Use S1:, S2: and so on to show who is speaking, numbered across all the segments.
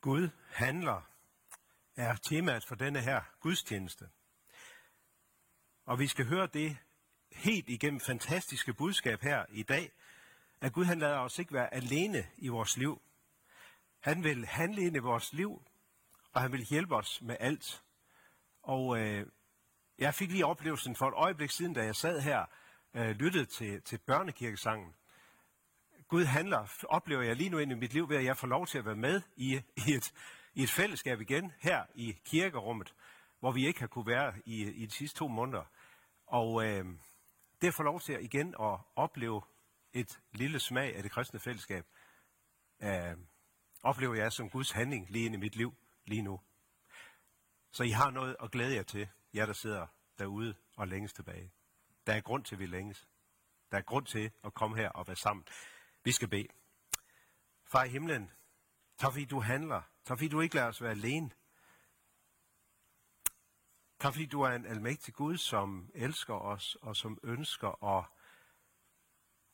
S1: Gud handler er temaet for denne her gudstjeneste. Og vi skal høre det helt igennem fantastiske budskab her i dag, at Gud han lader os ikke være alene i vores liv. Han vil handle ind i vores liv, og han vil hjælpe os med alt. Og øh, jeg fik lige oplevelsen for et øjeblik siden, da jeg sad her, øh, lyttede til, til børnekirkesangen. Gud handler, oplever jeg lige nu ind i mit liv, ved at jeg får lov til at være med i, i, et, i et fællesskab igen her i kirkerummet, hvor vi ikke har kunne være i, i de sidste to måneder. Og øh, det får lov til at igen at opleve et lille smag af det kristne fællesskab, øh, oplever jeg som Guds handling lige ind i mit liv lige nu. Så I har noget at glæde jer til, jer der sidder derude og længes tilbage. Der er grund til, at vi længes. Der er grund til at komme her og være sammen. Vi skal bede. Far i himlen, tak fordi du handler. Tak fordi du ikke lader os være alene. Tak fordi du er en almægtig Gud, som elsker os og som ønsker at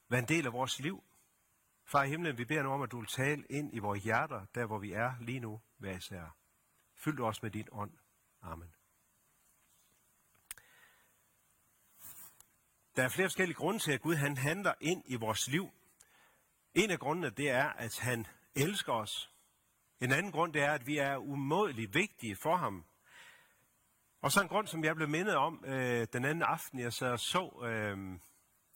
S1: være en del af vores liv. Far i himlen, vi beder nu om, at du vil tale ind i vores hjerter, der hvor vi er lige nu, hver især. Fyld os med din ånd. Amen. Der er flere forskellige grunde til, at Gud han handler ind i vores liv. En af grundene, det er, at han elsker os. En anden grund, det er, at vi er umådeligt vigtige for ham. Og så en grund, som jeg blev mindet om øh, den anden aften, jeg sad og så øh,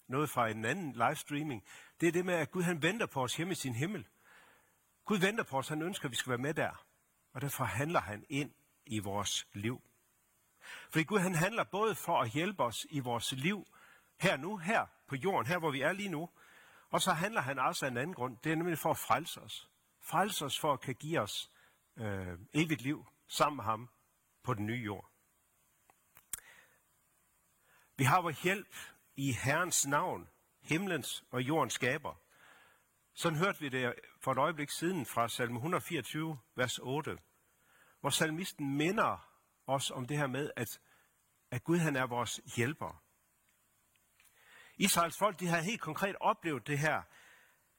S1: noget fra en anden livestreaming, det er det med, at Gud han venter på os hjemme i sin himmel. Gud venter på os, han ønsker, at vi skal være med der. Og derfor handler han ind i vores liv. Fordi Gud han handler både for at hjælpe os i vores liv, her nu, her på jorden, her hvor vi er lige nu. Og så handler han også af en anden grund. Det er nemlig for at frelse os. Frelse os for at kan give os øh, evigt liv sammen med ham på den nye jord. Vi har vores hjælp i Herrens navn, himlens og jordens skaber. Sådan hørte vi det for et øjeblik siden fra salme 124, vers 8, hvor salmisten minder os om det her med, at, at Gud han er vores hjælper. Israels folk, de har helt konkret oplevet det her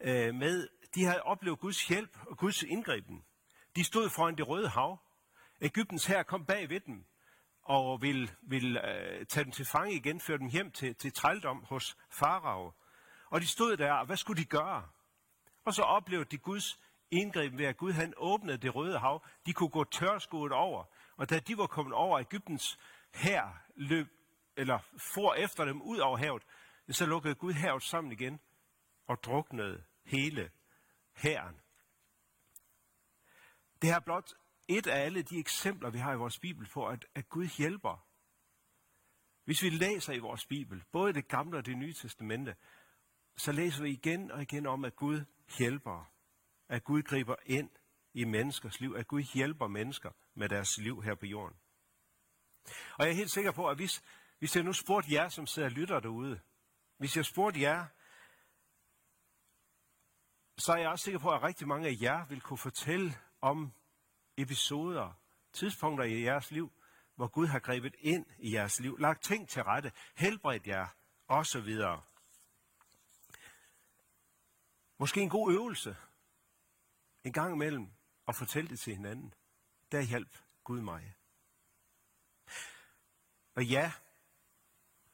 S1: øh, med, de har oplevet Guds hjælp og Guds indgriben. De stod foran det røde hav. Ægyptens her kom bag ved dem og ville, ville øh, tage dem til fange igen, føre dem hjem til, til trældom hos farao. Og de stod der, og hvad skulle de gøre? Og så oplevede de Guds indgriben ved, at Gud han åbnede det røde hav. De kunne gå tørskoet over. Og da de var kommet over Ægyptens her løb, eller for efter dem ud over havet, så lukkede Gud havet sammen igen og druknede hele hæren. Det er blot et af alle de eksempler, vi har i vores Bibel på, at, at Gud hjælper. Hvis vi læser i vores Bibel, både det gamle og det nye testamente, så læser vi igen og igen om, at Gud hjælper. At Gud griber ind i menneskers liv. At Gud hjælper mennesker med deres liv her på jorden. Og jeg er helt sikker på, at hvis, hvis jeg nu spurgte jer, som sidder og lytter derude, hvis jeg spurgte jer, så er jeg også sikker på, at rigtig mange af jer vil kunne fortælle om episoder, tidspunkter i jeres liv, hvor Gud har grebet ind i jeres liv, lagt ting til rette, helbredt jer, og så videre. Måske en god øvelse, en gang imellem, at fortælle det til hinanden. Der hjælp Gud mig. Og ja,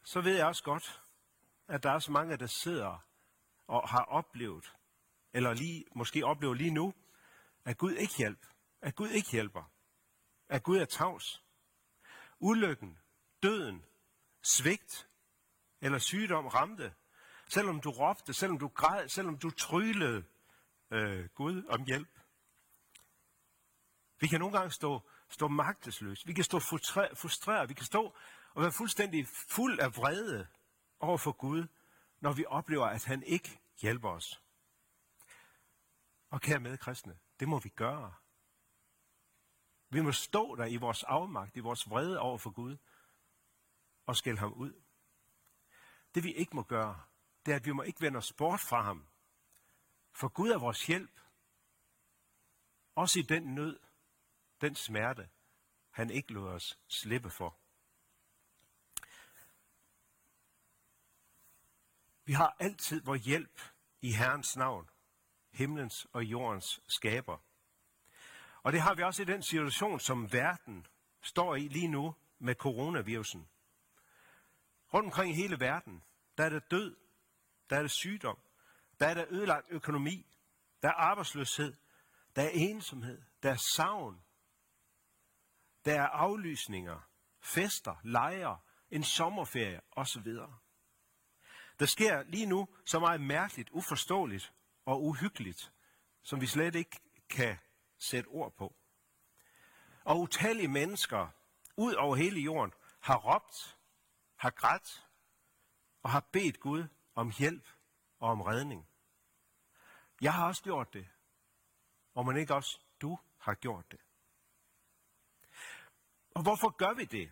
S1: så ved jeg også godt, at der er så mange, der sidder og har oplevet, eller lige, måske oplever lige nu, at Gud ikke hjælper. At Gud ikke hjælper. At Gud er tavs. Ulykken, døden, svigt eller sygdom ramte. Selvom du råbte, selvom du græd, selvom du trylede øh, Gud om hjælp. Vi kan nogle gange stå, stå magtesløse. Vi kan stå frustreret. Vi kan stå og være fuldstændig fuld af vrede over for Gud, når vi oplever, at han ikke hjælper os. Og kære med kristne, det må vi gøre. Vi må stå der i vores afmagt, i vores vrede over for Gud, og skælde ham ud. Det vi ikke må gøre, det er, at vi må ikke vende os bort fra ham. For Gud er vores hjælp. Også i den nød, den smerte, han ikke lod os slippe for. Vi har altid vores hjælp i Herrens navn, himlens og jordens skaber. Og det har vi også i den situation, som verden står i lige nu med coronavirusen. Rundt omkring i hele verden, der er der død, der er der sygdom, der er der ødelagt økonomi, der er arbejdsløshed, der er ensomhed, der er savn, der er aflysninger, fester, lejre, en sommerferie osv. Der sker lige nu så meget mærkeligt, uforståeligt og uhyggeligt, som vi slet ikke kan sætte ord på. Og utallige mennesker ud over hele jorden har råbt, har grædt og har bedt Gud om hjælp og om redning. Jeg har også gjort det, og man ikke også du har gjort det. Og hvorfor gør vi det?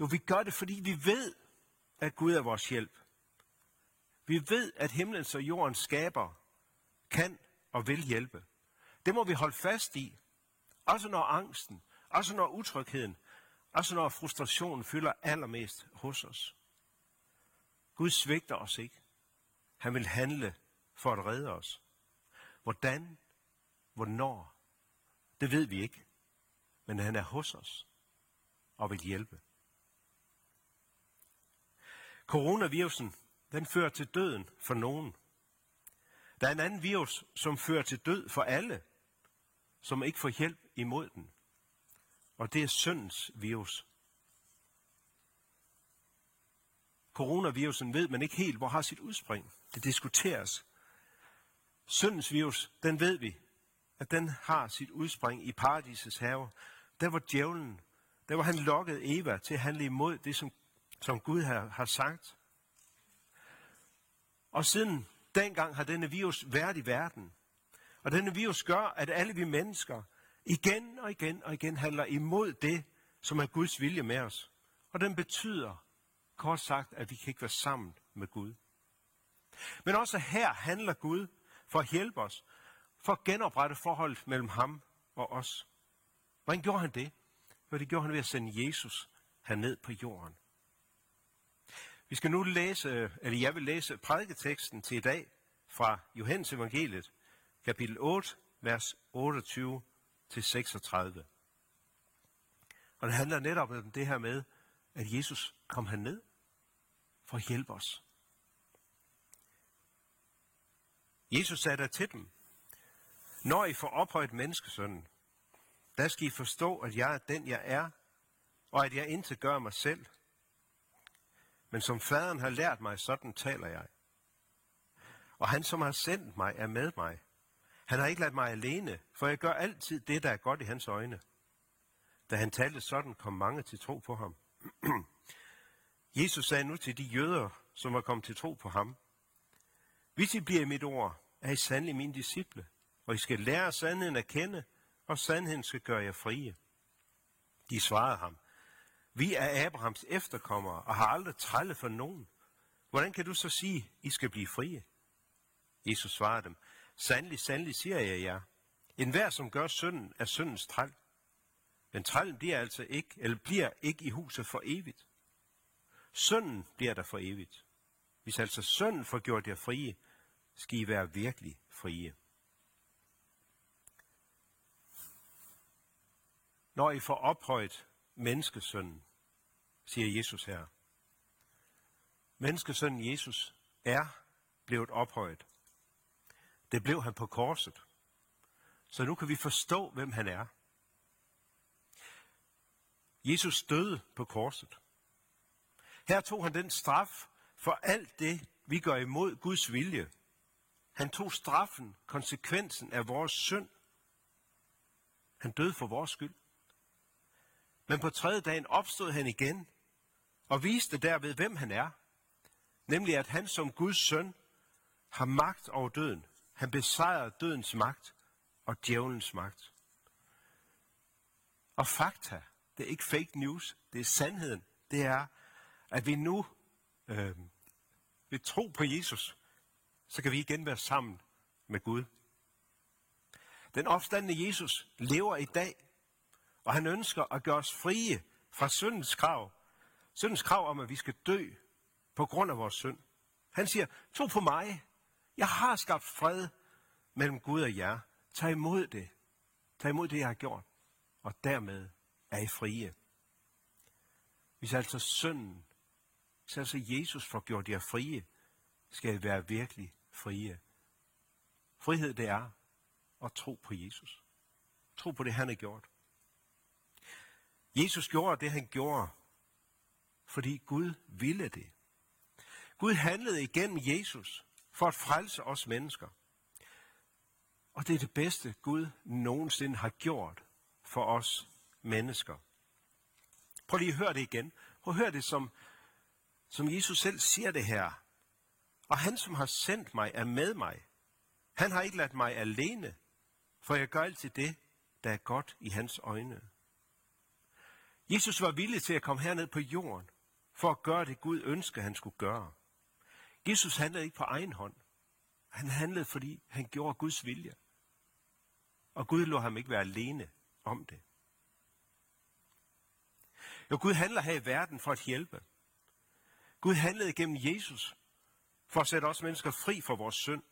S1: Jo, vi gør det, fordi vi ved, at Gud er vores hjælp. Vi ved, at himlens og jordens skaber kan og vil hjælpe. Det må vi holde fast i, også når angsten, også når utrygheden, også når frustrationen fylder allermest hos os. Gud svigter os ikke. Han vil handle for at redde os. Hvordan? Hvornår? Det ved vi ikke. Men han er hos os og vil hjælpe. Coronavirusen, den fører til døden for nogen. Der er en anden virus, som fører til død for alle, som ikke får hjælp imod den. Og det er syndens virus. Coronavirusen ved man ikke helt, hvor har sit udspring. Det diskuteres. Syndens virus, den ved vi, at den har sit udspring i paradisets have. Der var djævlen, der var han lokket Eva til at handle imod det, som, som Gud har, har sagt. Og siden dengang har denne virus været i verden. Og denne virus gør, at alle vi mennesker igen og igen og igen handler imod det, som er Guds vilje med os. Og den betyder, kort sagt, at vi kan ikke være sammen med Gud. Men også her handler Gud for at hjælpe os, for at genoprette forholdet mellem ham og os. Hvordan gjorde han det? Jo, det gjorde han ved at sende Jesus herned på jorden. Vi skal nu læse, øh, eller jeg vil læse prædiketeksten til i dag fra Johannes evangeliet, kapitel 8, vers 28 til 36. Og det handler netop om det her med, at Jesus kom herned for at hjælpe os. Jesus sagde der til dem, når I får ophøjet menneskesønnen, der skal I forstå, at jeg er den, jeg er, og at jeg intet gør mig selv. Men som faderen har lært mig, sådan taler jeg. Og han, som har sendt mig, er med mig. Han har ikke ladt mig alene, for jeg gør altid det, der er godt i hans øjne. Da han talte sådan, kom mange til tro på ham. Jesus sagde nu til de jøder, som var kommet til tro på ham, Hvis I bliver i mit ord, er I sandelig mine disciple, og I skal lære sandheden at kende, og sandheden skal gøre jer frie. De svarede ham, vi er Abrahams efterkommere og har aldrig trællet for nogen. Hvordan kan du så sige, I skal blive frie? Jesus svarede dem, sandelig, sandelig siger jeg jer, en hver, som gør synden, er syndens træl. Men trællen bliver altså ikke, eller bliver ikke i huset for evigt. Synden bliver der for evigt. Hvis altså synden får gjort jer frie, skal I være virkelig frie. Når I får ophøjet menneskesønnen, siger Jesus her. Menneskesønnen Jesus er blevet ophøjet. Det blev han på korset. Så nu kan vi forstå, hvem han er. Jesus døde på korset. Her tog han den straf for alt det, vi gør imod Guds vilje. Han tog straffen, konsekvensen af vores synd. Han døde for vores skyld. Men på tredje dagen opstod han igen og viste derved, hvem han er. Nemlig at han som Guds søn har magt over døden. Han besejrer dødens magt og djævelens magt. Og fakta, det er ikke fake news, det er sandheden. Det er, at vi nu øh, ved tro på Jesus, så kan vi igen være sammen med Gud. Den opstandende Jesus lever i dag, og han ønsker at gøre os frie fra syndens krav. Syndens krav om, at vi skal dø på grund af vores synd. Han siger, tro på mig. Jeg har skabt fred mellem Gud og jer. Tag imod det. Tag imod det, jeg har gjort, og dermed er I frie. Hvis altså synden, hvis altså Jesus får gjort jer frie, skal I være virkelig frie. Frihed det er at tro på Jesus. Tro på det, han har gjort. Jesus gjorde det, han gjorde, fordi Gud ville det. Gud handlede igennem Jesus for at frelse os mennesker. Og det er det bedste, Gud nogensinde har gjort for os mennesker. Prøv lige at høre det igen. Prøv at høre det, som, som Jesus selv siger det her. Og han, som har sendt mig, er med mig. Han har ikke ladt mig alene, for jeg gør altid det, der er godt i hans øjne. Jesus var villig til at komme herned på jorden, for at gøre det Gud ønskede, han skulle gøre. Jesus handlede ikke på egen hånd. Han handlede, fordi han gjorde Guds vilje. Og Gud lå ham ikke være alene om det. Jo, Gud handler her i verden for at hjælpe. Gud handlede gennem Jesus for at sætte os mennesker fri for vores synd.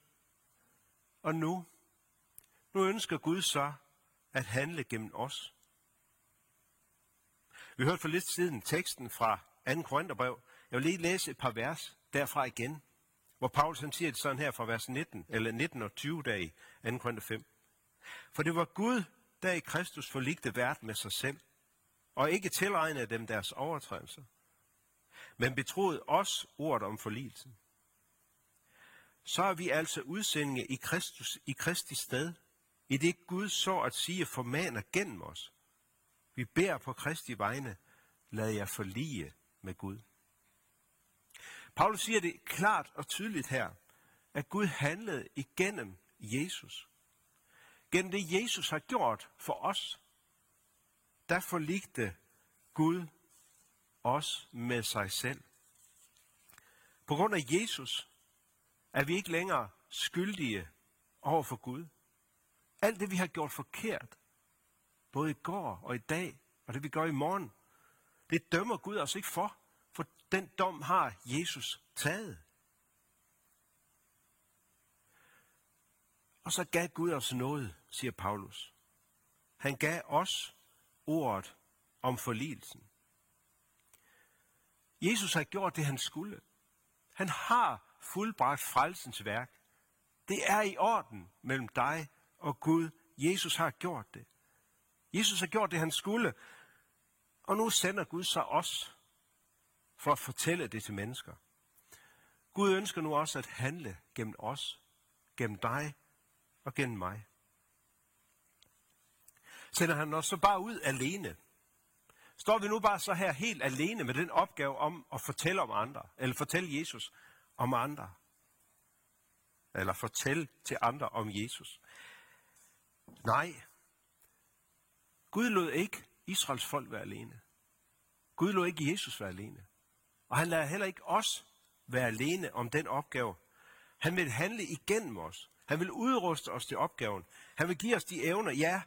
S1: Og nu, nu ønsker Gud så at handle gennem os. Vi hørte for lidt siden teksten fra 2. Korintherbrev. Jeg vil lige læse et par vers derfra igen, hvor Paulus han siger det sådan her fra vers 19, eller 19 og 20 dag i 2. Korinther 5. For det var Gud, der i Kristus forligte verden med sig selv, og ikke tilregnede dem deres overtrædelser, men betroede os ordet om forligelsen. Så er vi altså udsendinge i Kristus i Kristi sted, i det Gud så at sige formaner gennem os. Vi beder på Kristi vegne, lad jer forlige med Gud. Paulus siger det klart og tydeligt her, at Gud handlede igennem Jesus. Gennem det, Jesus har gjort for os, der forligte Gud os med sig selv. På grund af Jesus er vi ikke længere skyldige over for Gud. Alt det, vi har gjort forkert, både i går og i dag, og det vi gør i morgen, det dømmer Gud os ikke for, for den dom har Jesus taget. Og så gav Gud os noget, siger Paulus. Han gav os ordet om forligelsen. Jesus har gjort det, han skulle. Han har fuldbragt frelsens værk. Det er i orden mellem dig og Gud. Jesus har gjort det. Jesus har gjort det, han skulle. Og nu sender Gud sig os for at fortælle det til mennesker. Gud ønsker nu også at handle gennem os, gennem dig og gennem mig. Sender han os så bare ud alene? Står vi nu bare så her helt alene med den opgave om at fortælle om andre, eller fortælle Jesus om andre? Eller fortælle til andre om Jesus? Nej. Gud lod ikke Israels folk være alene. Gud lod ikke Jesus være alene. Og han lader heller ikke os være alene om den opgave. Han vil handle igennem os. Han vil udruste os til opgaven. Han vil give os de evner. Ja,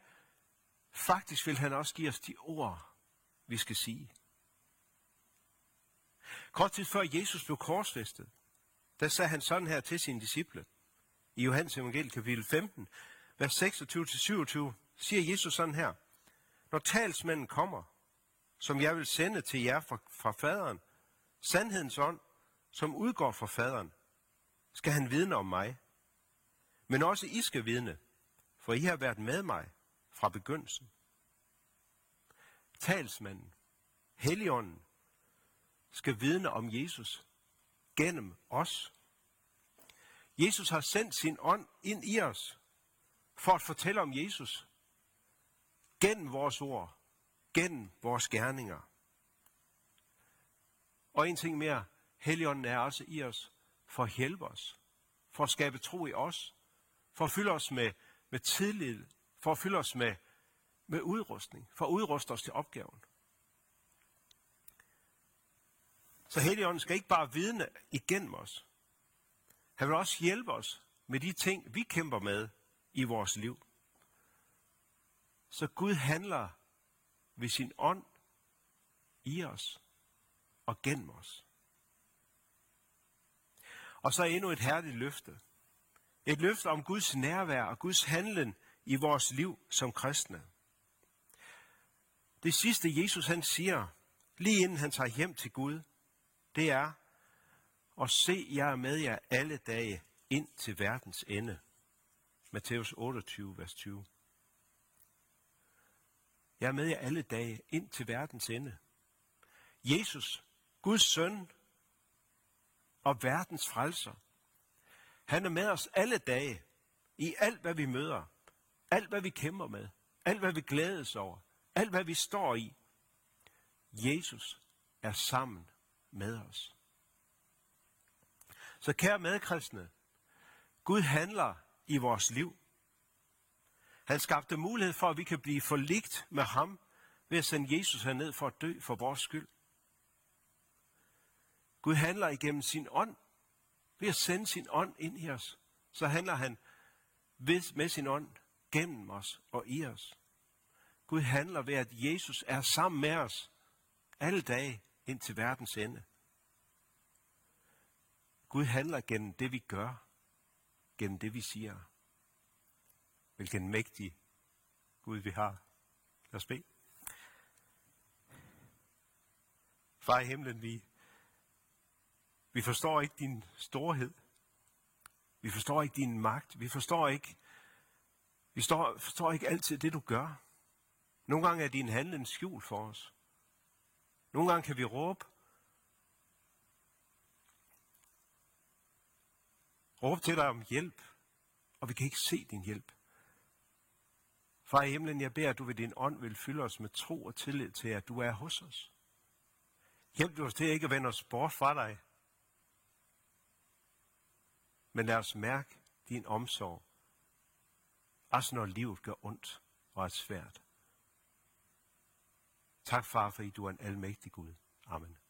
S1: faktisk vil han også give os de ord, vi skal sige. Kort tid før Jesus blev korsfæstet, der sagde han sådan her til sine disciple. I Johannes evangelie kapitel 15, vers 26-27, siger Jesus sådan her. Når talsmanden kommer, som jeg vil sende til jer fra, fra faderen, sandhedens ånd, som udgår fra faderen, skal han vidne om mig. Men også I skal vidne, for I har været med mig fra begyndelsen. Talsmanden, Helligånden, skal vidne om Jesus gennem os. Jesus har sendt sin ånd ind i os for at fortælle om Jesus gennem vores ord, gennem vores gerninger. Og en ting mere, Helligånden er også i os for at hjælpe os, for at skabe tro i os, for at fylde os med, med tillid, for at fylde os med, med udrustning, for at udruste os til opgaven. Så Helligånden skal ikke bare vidne igennem os. Han vil også hjælpe os med de ting, vi kæmper med i vores liv. Så Gud handler ved sin ånd i os og gennem os. Og så endnu et herligt løfte. Et løfte om Guds nærvær og Guds handlen i vores liv som kristne. Det sidste Jesus han siger, lige inden han tager hjem til Gud, det er, og se, jeg er med jer alle dage ind til verdens ende. Matthæus 28, vers 20. Jeg er med jer alle dage ind til verdens ende. Jesus, Guds søn og verdens frelser, han er med os alle dage i alt, hvad vi møder, alt, hvad vi kæmper med, alt, hvad vi glædes over, alt, hvad vi står i. Jesus er sammen med os. Så kære medkristne, Gud handler i vores liv. Han skabte mulighed for, at vi kan blive forligt med ham ved at sende Jesus herned for at dø for vores skyld. Gud handler igennem sin ånd. Ved at sende sin ånd ind i os, så handler han ved, med sin ånd gennem os og i os. Gud handler ved, at Jesus er sammen med os alle dage ind til verdens ende. Gud handler gennem det, vi gør, gennem det, vi siger. Hvilken mægtig Gud vi har. Lad os bede. Far i himlen, vi, vi forstår ikke din storhed. Vi forstår ikke din magt. Vi forstår ikke, vi forstår, forstår ikke altid det, du gør. Nogle gange er din handling skjult for os. Nogle gange kan vi råbe, råbe til dig om hjælp, og vi kan ikke se din hjælp. Far i himlen, jeg beder, at du ved din ånd vil fylde os med tro og tillid til, at du er hos os. Hjælp du os til ikke at vende os bort fra dig, men lad os mærke din omsorg, også når livet gør ondt og er svært. Tak, far, fordi du er en almægtig Gud. Amen.